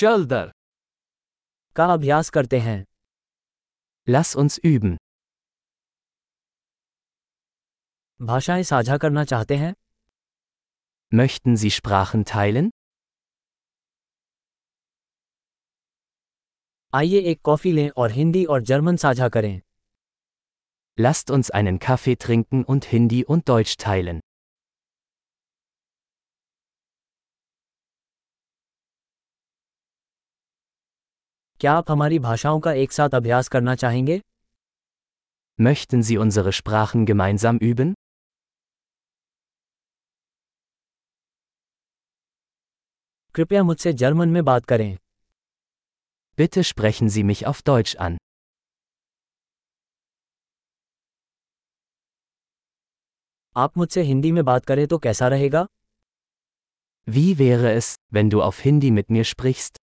चल दर का अभ्यास करते हैं Lass uns üben. भाषाएं साझा करना चाहते हैं Möchten Sie Sprachen teilen? आइए एक कॉफी लें और हिंदी और जर्मन साझा करें Lasst uns einen Kaffee trinken und Hindi und Deutsch teilen. क्या आप हमारी भाषाओं का एक साथ अभ्यास करना चाहेंगे Möchten Sie unsere Sprachen gemeinsam üben? कृपया मुझसे जर्मन में बात करें Bitte sprechen Sie mich auf Deutsch an. आप मुझसे हिंदी में बात करें तो कैसा रहेगा Wie wäre es, wenn du auf Hindi mit mir sprichst?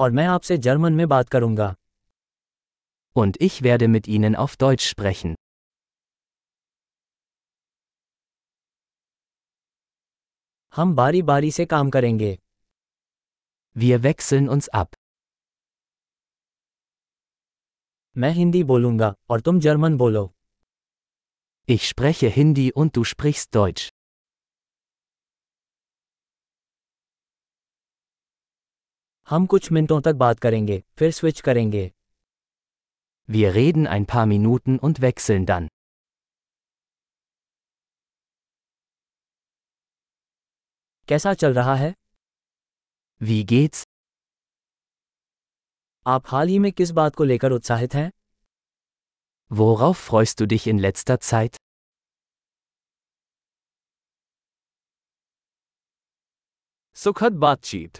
और मैं आपसे जर्मन में बात करूंगा Und ich werde mit Ihnen auf Deutsch sprechen. हम बारी बारी से काम करेंगे Wir wechseln uns ab. मैं हिंदी बोलूंगा और तुम जर्मन बोलो Ich spreche Hindi und du sprichst Deutsch. हम कुछ मिनटों तक बात करेंगे फिर स्विच करेंगे Wir reden ein paar Minuten und wechseln dann. कैसा चल रहा है Wie geht's? आप हाल ही में किस बात को लेकर उत्साहित हैं Worauf freust du dich in letzter Zeit? सुखद बातचीत